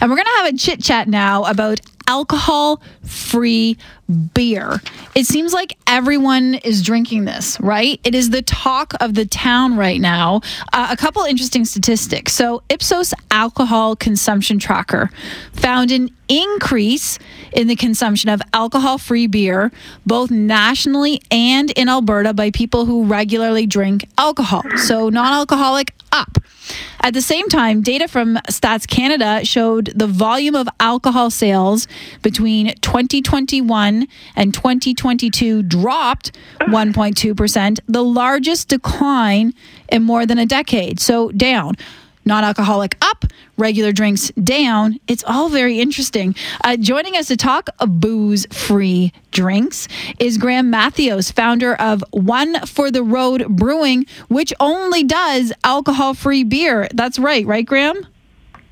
And we're going to have a chit chat now about alcohol free beer. It seems like everyone is drinking this, right? It is the talk of the town right now. Uh, a couple interesting statistics. So, Ipsos Alcohol Consumption Tracker found an increase in the consumption of alcohol free beer, both nationally and in Alberta, by people who regularly drink alcohol. So, non alcoholic up. At the same time, data from Stats Canada showed the volume of alcohol sales between 2021 and 2022 dropped 1.2%, the largest decline in more than a decade. So down non alcoholic up, regular drinks down. It's all very interesting. Uh, joining us to talk booze free drinks is Graham Matheos, founder of One for the Road Brewing, which only does alcohol free beer. That's right, right, Graham?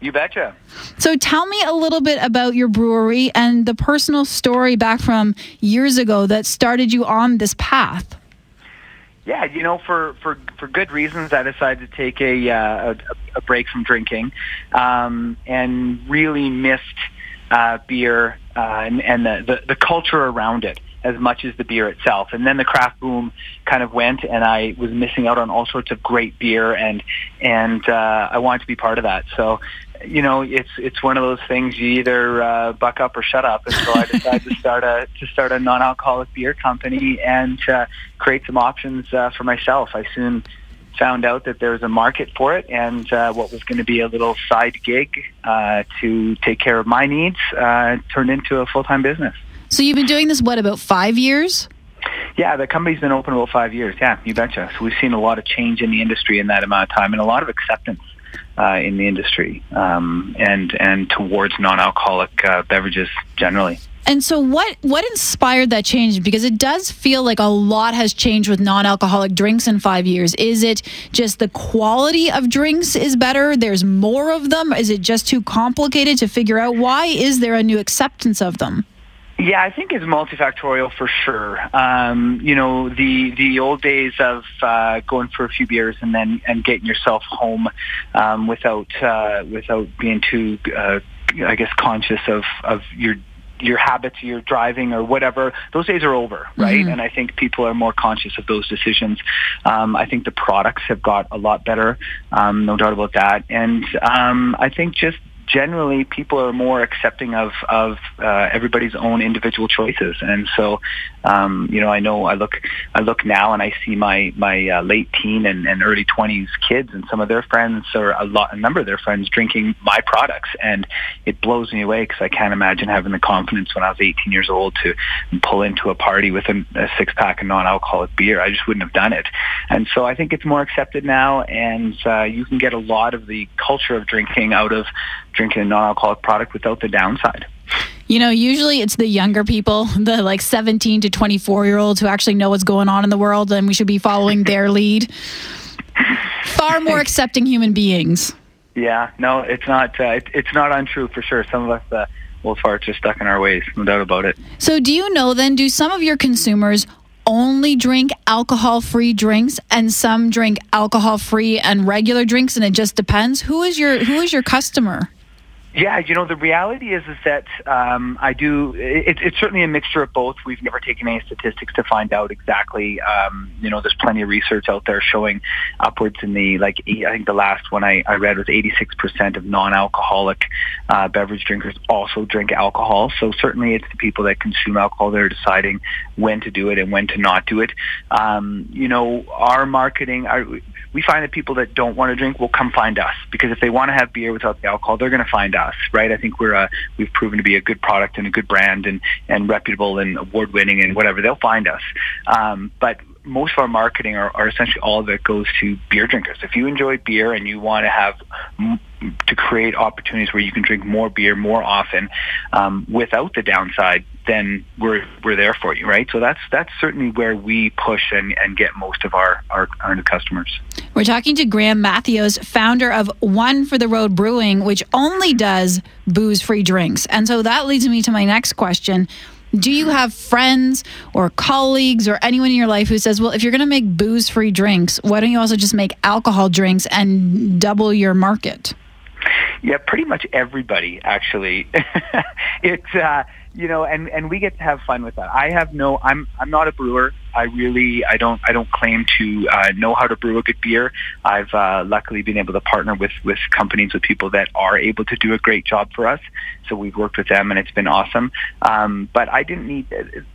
You betcha. So tell me a little bit about your brewery and the personal story back from years ago that started you on this path. Yeah, you know, for for for good reasons, I decided to take a uh, a, a break from drinking, um, and really missed uh, beer uh, and, and the, the the culture around it as much as the beer itself. And then the craft boom kind of went, and I was missing out on all sorts of great beer, and and uh, I wanted to be part of that. So you know, it's it's one of those things you either uh, buck up or shut up. And so I decided to start a to start a non-alcoholic beer company and uh, create some options uh, for myself. I soon found out that there was a market for it, and uh, what was going to be a little side gig uh, to take care of my needs uh, turned into a full-time business. So you've been doing this what about five years? Yeah, the company's been open about five years. Yeah, you betcha. So we've seen a lot of change in the industry in that amount of time, and a lot of acceptance uh, in the industry um, and and towards non-alcoholic uh, beverages generally. And so, what what inspired that change? Because it does feel like a lot has changed with non-alcoholic drinks in five years. Is it just the quality of drinks is better? There's more of them. Is it just too complicated to figure out? Why is there a new acceptance of them? Yeah, I think it's multifactorial for sure. Um, you know, the the old days of uh, going for a few beers and then and getting yourself home um, without uh, without being too, uh, I guess, conscious of of your your habits, your driving or whatever, those days are over, right? Mm-hmm. And I think people are more conscious of those decisions. Um, I think the products have got a lot better, um, no doubt about that. And um, I think just generally people are more accepting of of uh, everybody's own individual choices, and so um, you know I know I look I look now and I see my my uh, late teen and, and early twenties kids and some of their friends or a lot a number of their friends drinking my products, and it blows me away because I can't imagine having the confidence when I was 18 years old to pull into a party with a, a six pack of non-alcoholic beer. I just wouldn't have done it, and so I think it's more accepted now, and uh, you can get a lot of the culture of drinking out of drinking a non-alcoholic product without the downside. You know, usually it's the younger people, the like 17 to 24 year olds who actually know what's going on in the world, and we should be following their lead. Far more accepting human beings. Yeah, no, it's not. Uh, it, it's not untrue for sure. Some of us, uh, old farts, are stuck in our ways, no doubt about it. So, do you know then? Do some of your consumers only drink alcohol free drinks and some drink alcohol free and regular drinks and it just depends who is your who is your customer yeah, you know, the reality is is that um, I do. It, it's certainly a mixture of both. We've never taken any statistics to find out exactly. Um, you know, there's plenty of research out there showing upwards in the like. I think the last one I, I read was 86% of non-alcoholic uh, beverage drinkers also drink alcohol. So certainly, it's the people that consume alcohol that are deciding when to do it and when to not do it. Um, you know, our marketing. Our, we find that people that don't want to drink will come find us because if they want to have beer without the alcohol, they're going to find us, right? I think we're uh, we've proven to be a good product and a good brand and and reputable and award winning and whatever. They'll find us, um, but most of our marketing are, are essentially all of it goes to beer drinkers. If you enjoy beer and you want to have to create opportunities where you can drink more beer more often um, without the downside, then we're we're there for you, right? So that's that's certainly where we push and, and get most of our, our, our new customers. We're talking to Graham Matheos, founder of One for the Road Brewing, which only does booze free drinks. And so that leads me to my next question. Do you have friends or colleagues or anyone in your life who says, well, if you're going to make booze free drinks, why don't you also just make alcohol drinks and double your market? Yeah, pretty much everybody actually. it's uh, you know, and and we get to have fun with that. I have no, I'm I'm not a brewer. I really, I don't, I don't claim to uh, know how to brew a good beer. I've uh, luckily been able to partner with with companies with people that are able to do a great job for us. So we've worked with them, and it's been awesome. Um, but I didn't need.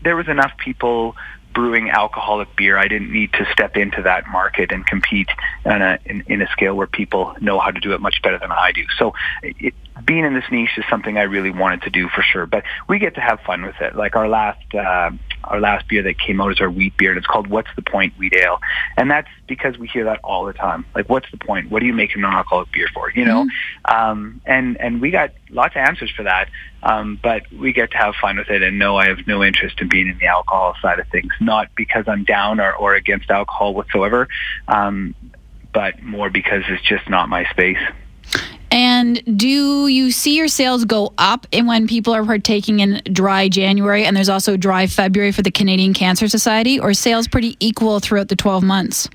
There was enough people brewing alcoholic beer. I didn't need to step into that market and compete in a, in, in a scale where people know how to do it much better than I do. So it, being in this niche is something I really wanted to do for sure. But we get to have fun with it. Like our last uh, our last beer that came out is our wheat beer, and it's called "What's the Point Wheat Ale," and that's because we hear that all the time. Like, what's the point? What do you make a non-alcoholic beer for? You know, mm-hmm. um, and and we got lots of answers for that. Um, but we get to have fun with it, and no, I have no interest in being in the alcohol side of things. Not because I'm down or, or against alcohol whatsoever, um, but more because it's just not my space. And do you see your sales go up in when people are partaking in dry January and there's also dry February for the Canadian Cancer Society, or sales pretty equal throughout the 12 months?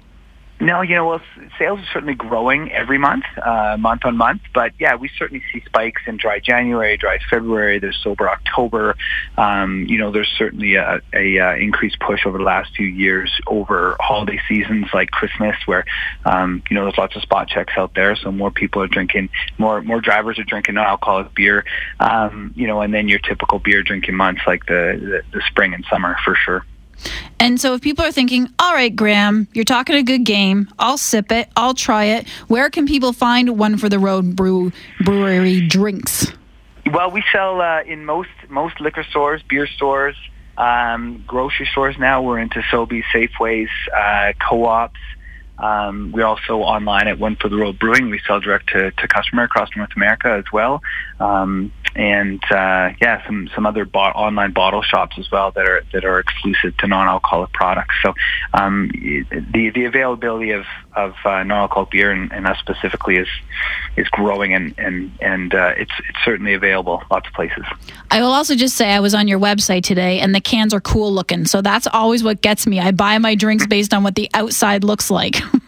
No, you know, well, sales are certainly growing every month, uh, month on month. But yeah, we certainly see spikes in dry January, dry February. There's sober October. Um, you know, there's certainly a, a, uh, increased push over the last few years over holiday seasons like Christmas, where um, you know there's lots of spot checks out there, so more people are drinking, more more drivers are drinking non-alcoholic beer. Um, you know, and then your typical beer drinking months like the, the the spring and summer for sure. And so if people are thinking, all right, Graham, you're talking a good game, I'll sip it, I'll try it, where can people find one for the road brew brewery drinks? Well, we sell uh, in most most liquor stores, beer stores, um, grocery stores now. We're into Sobeys, Safeways, uh, co-ops. Um, we're also online at One for the Road Brewing. We sell direct to, to customer across North America as well. Um, and uh, yeah, some some other bo- online bottle shops as well that are that are exclusive to non-alcoholic products. So um, the the availability of of uh, non-alcoholic beer and, and, us specifically is is growing and and and uh, it's it's certainly available lots of places. I will also just say I was on your website today and the cans are cool looking, so that's always what gets me. I buy my drinks based on what the outside looks like.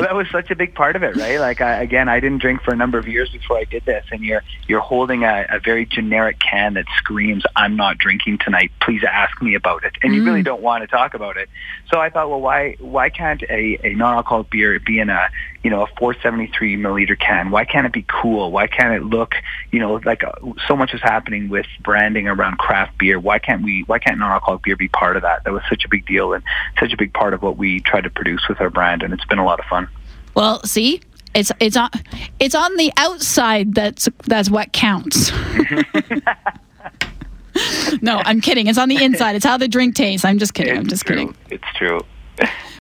well, that was such a big part of it, right? Like, I, again, I didn't drink for a number of years before I did this, and you're you're holding a, a very generic can that screams, "I'm not drinking tonight. Please ask me about it," and mm. you really mm. don't want to talk about it. So I thought, well, why why can't a, a non-alcoholic beer be in a you know a 473 milliliter can? Why can't it be cool? Why can't it look you know like uh, so much is happening with branding around craft beer? Why can't we? Why can't non-alcoholic beer be part of that? That was such a big deal and such a big part of what we try to produce with our brand, and it's been a lot of fun. Well, see, it's it's on it's on the outside that's that's what counts. no, I'm kidding. It's on the inside. It's how the drink tastes. I'm just kidding. It's I'm just true. kidding. It's true.